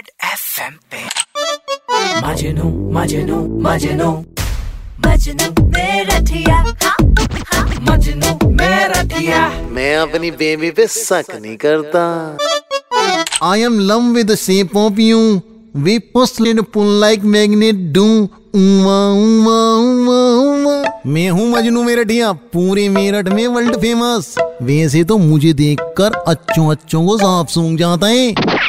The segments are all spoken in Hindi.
रेड एफएम पे। मजनू मजनू मजनू। मजनू मेरा हाँ, हाँ, मजनू मैं अपनी बेबी पे शक नहीं करता। I am love with the shape of you. We push and pull like magnet do. Uma उमा उमा उमा मैं हूँ मजनू मेरठिया पूरे मेरठ में वर्ल्ड फ़ेमस वैसे तो मुझे देखकर अच्छों अच्छों को सांप सूंघ जाता है।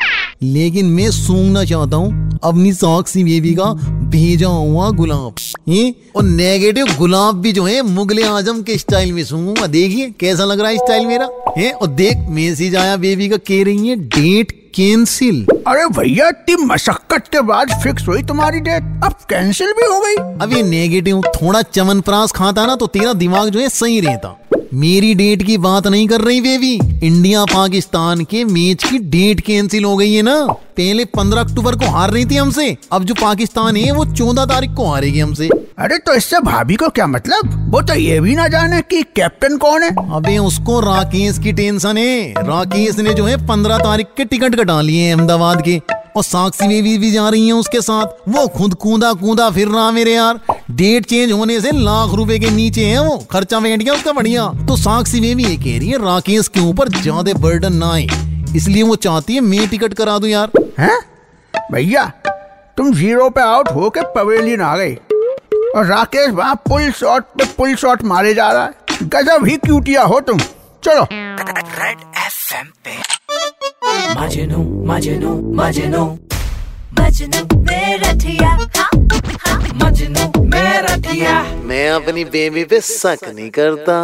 लेकिन मैं सूंघना चाहता हूँ। अपनी साक्षी बेबी का भेजा हुआ गुलाब। ये? और नेगेटिव गुलाब भी जो है मुगले आज़म के स्टाइल में सूंघूँगा। देखिए कैसा लग रहा है स्टाइल मेरा? है? और देख मैसेज आया बेबी का कह रही है डेट कैंसिल अरे भैया इतनी मशक्कत के बाद फिक्स हुई तुम्हारी डेट अब कैंसिल भी हो गई। अब ये नेगेटिव थोड़ा चमनप्राश खाता ना तो तेरा दिमाग जो है सही रहता। मेरी डेट की बात नहीं कर रही बेबी इंडिया पाकिस्तान के मैच की डेट कैंसिल हो गई है ना? पहले पंद्रह अक्टूबर को हार रही थी हमसे। अब जो पाकिस्तान है वो चौदह तारीख को हारेगी हमसे। अरे तो इससे भाभी को क्या मतलब? वो तो ये भी ना जाने कि कैप्टन कौन है। अबे उसको राकेश की टेंशन है। राकेश ने जो है पंद्रह तारीख के टिकट कटा लिए हैं अहमदाबाद के। और साक्षी बेबी भी जा रही है उसके साथ। वो खुद कूदा कूदा फिर रहा मेरे यार। डेट चेंज होने से लाख रुपए के नीचे है वो खर्चा बैठ गया उसका बढ़िया। तो साक्षी बेबी ये कह रही है राकेश के ऊपर ज़्यादा बर्डन ना आए। इसलिए वो चाहती है मैं टिकट करा दू यार। हैं? भैया तुम ज़ीरो पे आउट हो के पवेलियन आ गए। और राकेश वहाँ पुल शॉट पे पुल शॉट मारे जा रहा है। गजब ही क्यूटिया हो तुम। चलो। रेड एफएम पे। मजनू मजनू मजनू मजनू मेरा हाँ, अपनी बेबी पे शक नहीं करता।